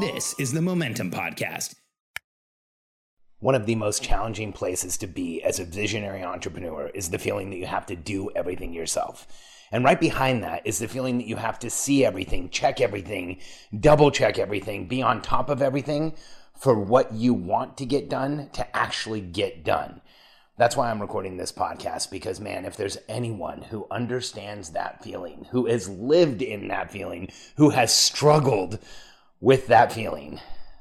This is the Momentum Podcast. One of the most challenging places to be as a visionary entrepreneur is the feeling that you have to do everything yourself. And right behind that is the feeling that you have to see everything, check everything, double check everything, be on top of everything for what you want to get done to actually get done. That's why I'm recording this podcast because, man, if there's anyone who understands that feeling, who has lived in that feeling, who has struggled with that feeling,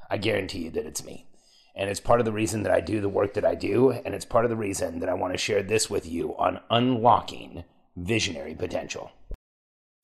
I guarantee you that it's me. And it's part of the reason that I do the work that I do. And it's part of the reason that I want to share this with you on unlocking visionary potential.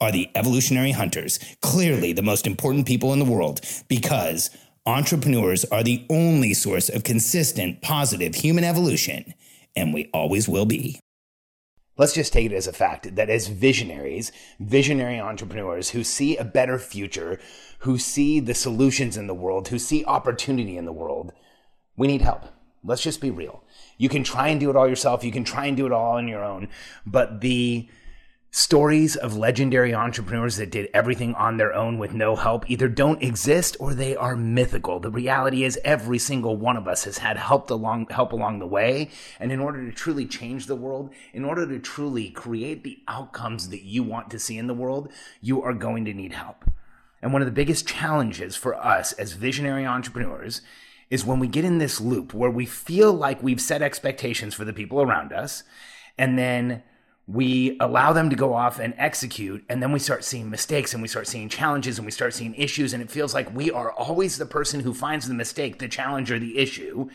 are the evolutionary hunters, clearly the most important people in the world, because entrepreneurs are the only source of consistent, positive human evolution, and we always will be. Let's just take it as a fact that as visionaries, visionary entrepreneurs who see a better future, who see the solutions in the world, who see opportunity in the world, we need help. Let's just be real. You can try and do it all yourself, you can try and do it all on your own, but the Stories of legendary entrepreneurs that did everything on their own with no help either don't exist or they are mythical. The reality is every single one of us has had help along help along the way, and in order to truly change the world, in order to truly create the outcomes that you want to see in the world, you are going to need help. And one of the biggest challenges for us as visionary entrepreneurs is when we get in this loop where we feel like we've set expectations for the people around us and then we allow them to go off and execute and then we start seeing mistakes and we start seeing challenges and we start seeing issues and it feels like we are always the person who finds the mistake the challenge or the issue.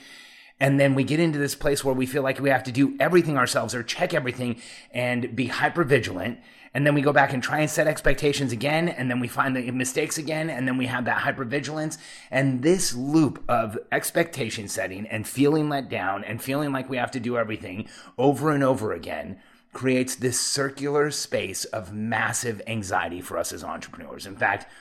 And then we get into this place where we feel like we have to do everything ourselves or check everything and be hyper vigilant and then we go back and try and set expectations again and then we find the mistakes again and then we have that hypervigilance. And this loop of expectation setting and feeling let down and feeling like we have to do everything over and over again creates this circular space of massive anxiety for us as entrepreneurs. In fact,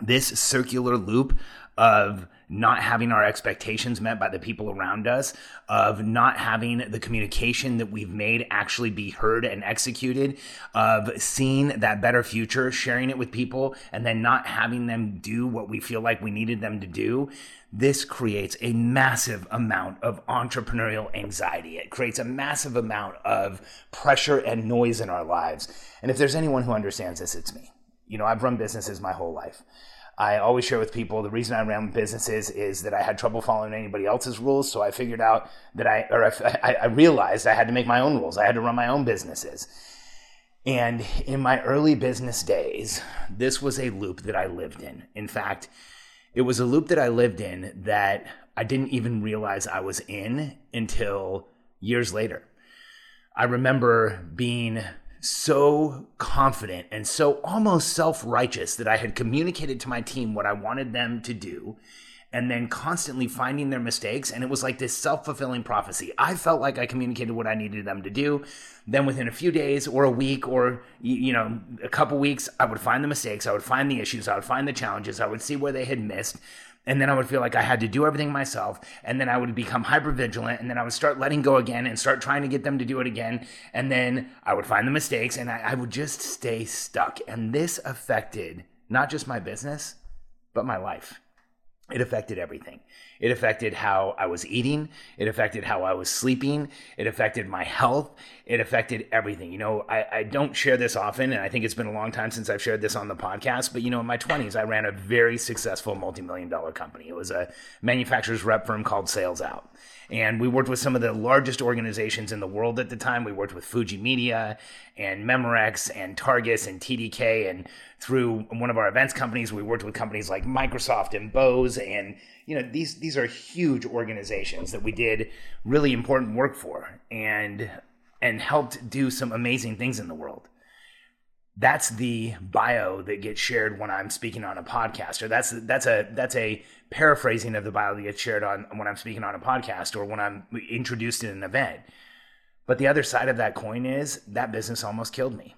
this circular loop of not having our expectations met by the people around us, of not having the communication that we've made actually be heard and executed, of seeing that better future, sharing it with people, and then not having them do what we feel like we needed them to do. This creates a massive amount of entrepreneurial anxiety. It creates a massive amount of pressure and noise in our lives. And if there's anyone who understands this, it's me. You know, I've run businesses my whole life. I always share with people the reason I ran businesses is that I had trouble following anybody else's rules. So I figured out that I, or I, I realized I had to make my own rules. I had to run my own businesses. And in my early business days, this was a loop that I lived in. In fact, it was a loop that I lived in that I didn't even realize I was in until years later. I remember being so confident and so almost self righteous that I had communicated to my team what I wanted them to do and then constantly finding their mistakes. And it was like this self fulfilling prophecy. I felt like I communicated what I needed them to do. Then within a few days or a week or, you know, a couple weeks, I would find the mistakes. I would find the issues. I would find the challenges. I would see where they had missed and then I would feel like I had to do everything myself, and then I would become hyper vigilant, and then I would start letting go again and start trying to get them to do it again, and then I would find the mistakes, and I, I would just stay stuck. And this affected not just my business, but my life. It affected everything. It affected how I was eating. It affected how I was sleeping. It affected my health. It affected everything. You know, I, I don't share this often, and I think it's been a long time since I've shared this on the podcast. But, you know, in my 20s, I ran a very successful multi million dollar company. It was a manufacturer's rep firm called Sales Out. And we worked with some of the largest organizations in the world at the time. We worked with Fuji Media and Memorex and Targus and TDK. And through one of our events companies, we worked with companies like Microsoft and Bose. And, you know, these, these are huge organizations that we did really important work for and, and helped do some amazing things in the world that's the bio that gets shared when I'm speaking on a podcast, or that's that's a that's a paraphrasing of the bio that gets shared on when I'm speaking on a podcast or when I'm introduced in an event. But the other side of that coin is that business almost killed me.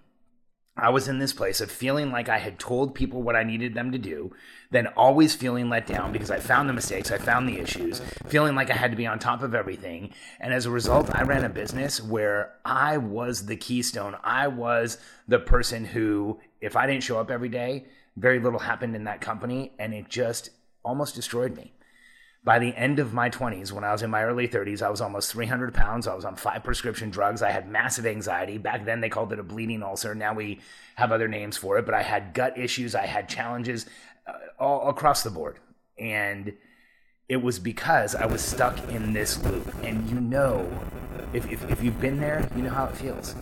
I was in this place of feeling like I had told people what I needed them to do, then always feeling let down because I found the mistakes, I found the issues, feeling like I had to be on top of everything. And as a result, I ran a business where I was the keystone. I was the person who, if I didn't show up every day, very little happened in that company and it just almost destroyed me by the end of my 20s, when I was in my early 30s, I was almost 300 pounds. I was on five prescription drugs. I had massive anxiety. Back then, they called it a bleeding ulcer. Now we have other names for it, but I had gut issues. I had challenges uh, all across the board. And it was because I was stuck in this loop. And you know, if, if, if you've been there, you know how it feels.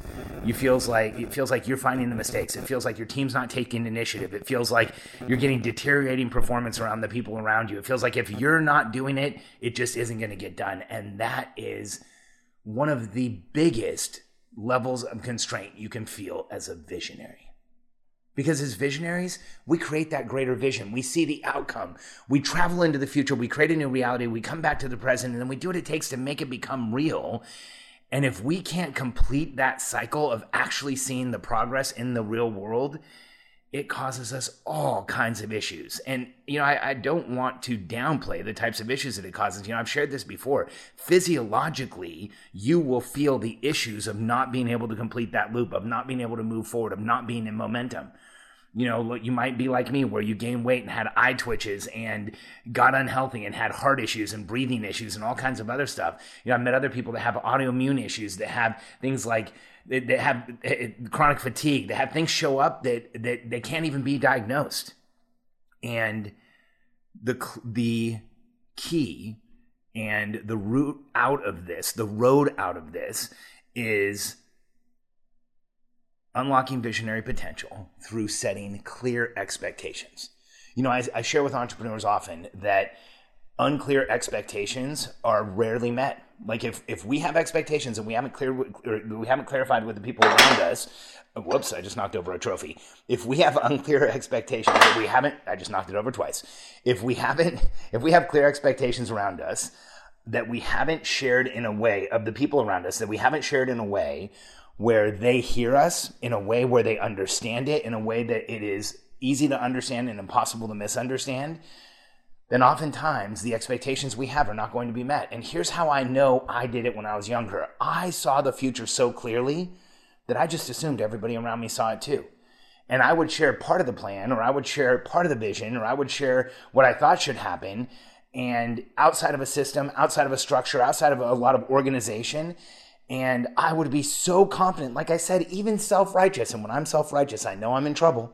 You feels like it feels like you're finding the mistakes. It feels like your team's not taking initiative. It feels like you're getting deteriorating performance around the people around you. It feels like if you're not doing it, it just isn't going to get done. And that is one of the biggest levels of constraint you can feel as a visionary. Because as visionaries, we create that greater vision. We see the outcome. We travel into the future. We create a new reality. We come back to the present and then we do what it takes to make it become real. And if we can't complete that cycle of actually seeing the progress in the real world, it causes us all kinds of issues. And, you know, I, I, don't want to downplay the types of issues that it causes. You know, I've shared this before. Physiologically, you will feel the issues of not being able to complete that loop, of not being able to move forward, of not being in momentum you know, you might be like me where you gained weight and had eye twitches and got unhealthy and had heart issues and breathing issues and all kinds of other stuff. You know, I've met other people that have autoimmune issues that have things like that have eh, eh, chronic fatigue, that have things show up that that they can't even be diagnosed. And the the key and the route out of this, the road out of this is unlocking visionary potential through setting clear expectations. You know, I, I, share with entrepreneurs often that unclear expectations are rarely met. Like if, if we have expectations and we haven't clear we haven't clarified with the people around us, whoops, I just knocked over a trophy. If we have unclear expectations that we haven't, I just knocked it over twice. If we haven't, if we have clear expectations around us that we haven't shared in a way of the people around us that we haven't shared in a way where they hear us in a way where they understand it in a way that it is easy to understand and impossible to misunderstand, then oftentimes the expectations we have are not going to be met. And here's how I know I did it when I was younger I saw the future so clearly that I just assumed everybody around me saw it too. And I would share part of the plan, or I would share part of the vision, or I would share what I thought should happen. And outside of a system, outside of a structure, outside of a lot of organization, and I would be so confident, like I said, even self righteous. And when I'm self righteous, I know I'm in trouble.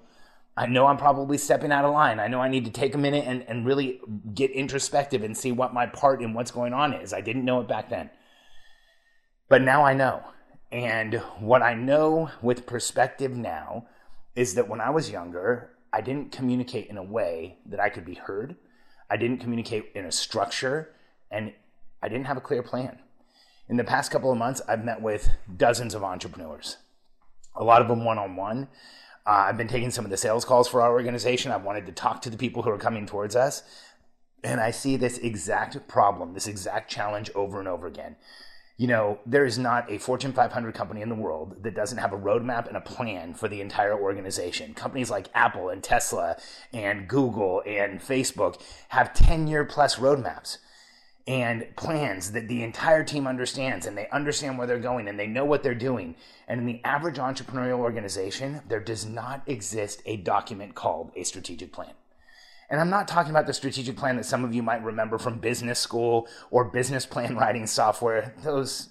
I know I'm probably stepping out of line. I know I need to take a minute and, and really get introspective and see what my part in what's going on is. I didn't know it back then. But now I know. And what I know with perspective now is that when I was younger, I didn't communicate in a way that I could be heard. I didn't communicate in a structure, and I didn't have a clear plan in the past couple of months, I've met with dozens of entrepreneurs, a lot of them one on one. I've been taking some of the sales calls for our organization. I wanted to talk to the people who are coming towards us. And I see this exact problem, this exact challenge over and over again. You know, there is not a Fortune 500 company in the world that doesn't have a roadmap and a plan for the entire organization. Companies like Apple and Tesla and Google and Facebook have 10 year plus roadmaps and plans that the entire team understands and they understand where they're going and they know what they're doing. And in the average entrepreneurial organization, there does not exist a document called a strategic plan. And I'm not talking about the strategic plan that some of you might remember from business school or business plan writing software. Those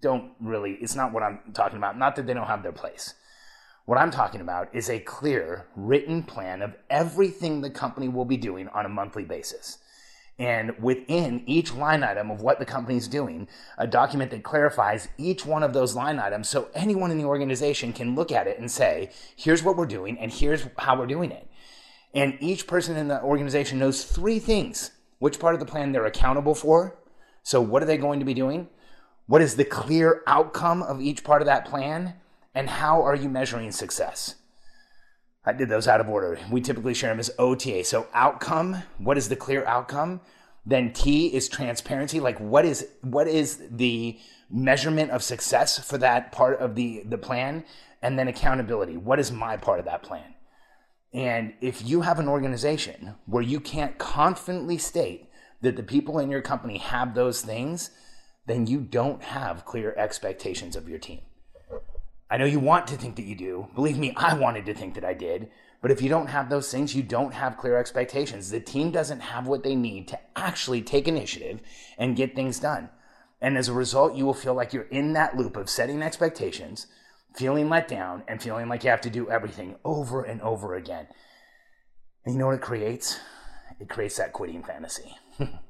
don't really, it's not what I'm talking about. Not that they don't have their place. What I'm talking about is a clear written plan of everything the company will be doing on a monthly basis. And within each line item of what the company's doing, a document that clarifies each one of those line items so anyone in the organization can look at it and say, here's what we're doing and here's how we're doing it. And each person in the organization knows three things which part of the plan they're accountable for. So, what are they going to be doing? What is the clear outcome of each part of that plan? And how are you measuring success? I did those out of order. We typically share them as OTA. So outcome, what is the clear outcome? Then T is transparency. Like what is what is the measurement of success for that part of the the plan? And then accountability. What is my part of that plan? And if you have an organization where you can't confidently state that the people in your company have those things, then you don't have clear expectations of your team. I know you want to think that you do. Believe me, I wanted to think that I did. But if you don't have those things, you don't have clear expectations. The team doesn't have what they need to actually take initiative and get things done. And as a result, you will feel like you're in that loop of setting expectations, feeling let down, and feeling like you have to do everything over and over again. And you know what it creates? It creates that quitting fantasy.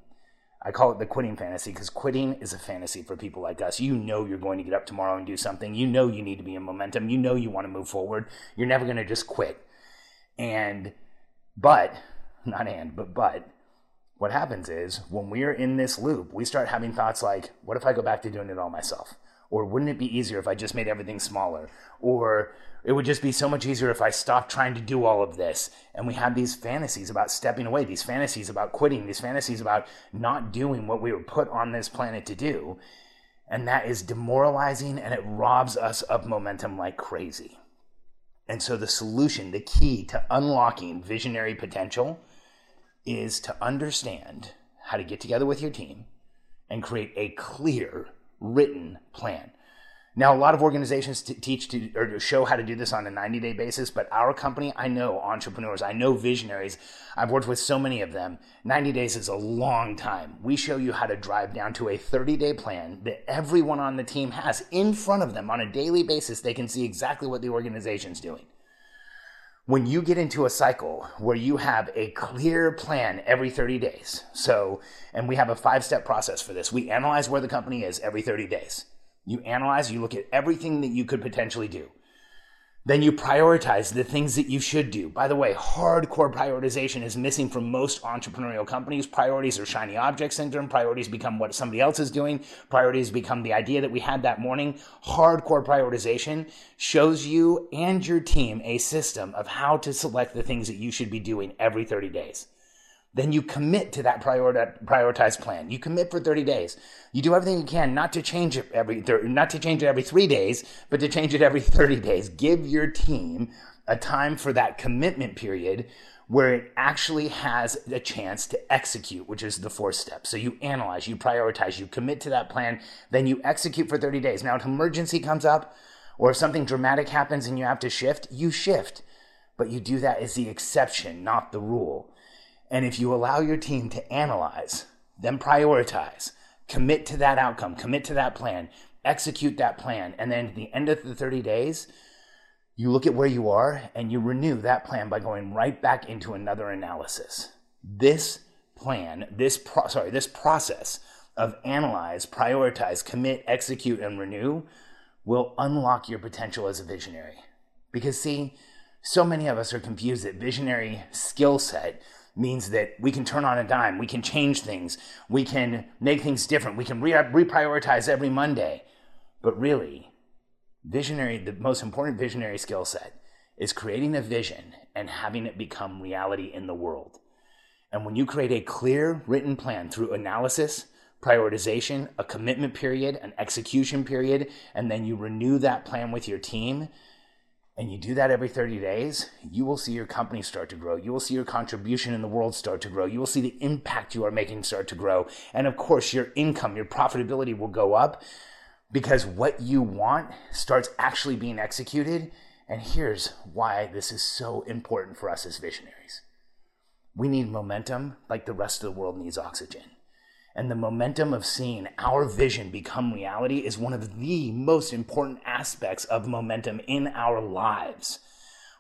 I call it the quitting fantasy because quitting is a fantasy for people like us. You know you're going to get up tomorrow and do something. You know you need to be in momentum. You know you want to move forward. You're never going to just quit. And, but, not and, but, but, what happens is when we're in this loop, we start having thoughts like, what if I go back to doing it all myself? Or wouldn't it be easier if I just made everything smaller? Or it would just be so much easier if I stopped trying to do all of this. And we have these fantasies about stepping away, these fantasies about quitting, these fantasies about not doing what we were put on this planet to do. And that is demoralizing and it robs us of momentum like crazy. And so the solution, the key to unlocking visionary potential is to understand how to get together with your team and create a clear written plan. Now, a lot of organizations t- teach to or to show how to do this on a 90 day basis, but our company, I know entrepreneurs, I know visionaries. I've worked with so many of them. 90 days is a long time. We show you how to drive down to a 30 day plan that everyone on the team has in front of them on a daily basis. They can see exactly what the organization's doing. When you get into a cycle where you have a clear plan every 30 days, so, and we have a five step process for this, we analyze where the company is every 30 days. You analyze, you look at everything that you could potentially do. Then you prioritize the things that you should do. By the way, hardcore prioritization is missing from most entrepreneurial companies. Priorities are shiny object syndrome. Priorities become what somebody else is doing. Priorities become the idea that we had that morning. Hardcore prioritization shows you and your team a system of how to select the things that you should be doing every 30 days then you commit to that prioritized plan. You commit for 30 days. You do everything you can not to change it every not to change it every 3 days, but to change it every 30 days. Give your team a time for that commitment period where it actually has a chance to execute, which is the fourth step. So you analyze, you prioritize, you commit to that plan, then you execute for 30 days. Now, if emergency comes up or if something dramatic happens and you have to shift, you shift. But you do that as the exception, not the rule. And if you allow your team to analyze, then prioritize, commit to that outcome, commit to that plan, execute that plan, and then at the end of the 30 days, you look at where you are and you renew that plan by going right back into another analysis. This plan, this pro- sorry, this process of analyze, prioritize, commit, execute, and renew will unlock your potential as a visionary. Because see, so many of us are confused that visionary skill set means that we can turn on a dime, we can change things, we can make things different, we can re- reprioritize every Monday. But really, visionary, the most important visionary skill set is creating a vision and having it become reality in the world. And when you create a clear written plan through analysis, prioritization, a commitment period, an execution period, and then you renew that plan with your team, and you do that every 30 days, you will see your company start to grow. You will see your contribution in the world start to grow. You will see the impact you are making start to grow. And of course, your income, your profitability will go up because what you want starts actually being executed. And here's why this is so important for us as visionaries. We need momentum like the rest of the world needs oxygen. And the momentum of seeing our vision become reality is one of the most important aspects of momentum in our lives.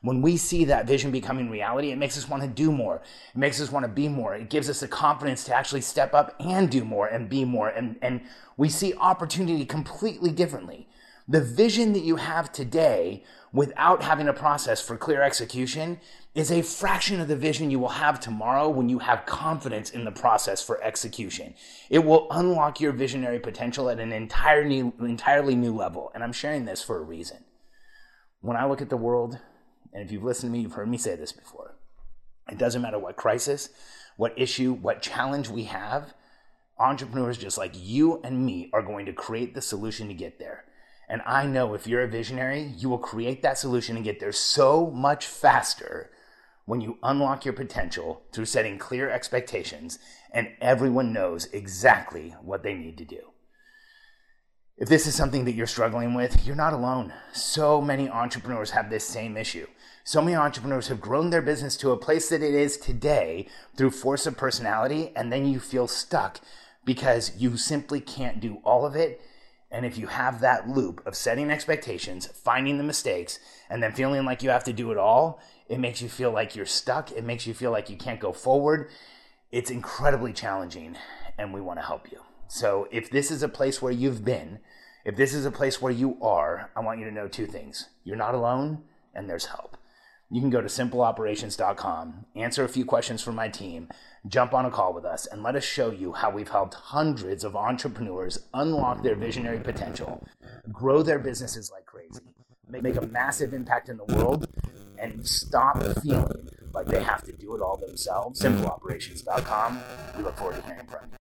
When we see that vision becoming reality, it makes us want to do more. It makes us want to be more. It gives us the confidence to actually step up and do more and be more. And, and we see opportunity completely differently. The vision that you have today without having a process for clear execution is a fraction of the vision you will have tomorrow when you have confidence in the process for execution. It will unlock your visionary potential at an entirely, entirely new level. And I'm sharing this for a reason. When I look at the world, and if you've listened to me, you've heard me say this before. It doesn't matter what crisis, what issue, what challenge we have, entrepreneurs just like you and me are going to create the solution to get there. And I know if you're a visionary, you will create that solution and get there so much faster when you unlock your potential through setting clear expectations and everyone knows exactly what they need to do. If this is something that you're struggling with, you're not alone. So many entrepreneurs have this same issue. So many entrepreneurs have grown their business to a place that it is today through force of personality, and then you feel stuck because you simply can't do all of it. And if you have that loop of setting expectations, finding the mistakes, and then feeling like you have to do it all, it makes you feel like you're stuck. It makes you feel like you can't go forward. It's incredibly challenging, and we want to help you. So if this is a place where you've been, if this is a place where you are, I want you to know two things. You're not alone, and there's help you can go to simpleoperations.com, answer a few questions from my team, jump on a call with us, and let us show you how we've helped hundreds of entrepreneurs unlock their visionary potential, grow their businesses like crazy, make a massive impact in the world, and stop feeling like they have to do it all themselves. Simpleoperations.com. We look forward to hearing from you.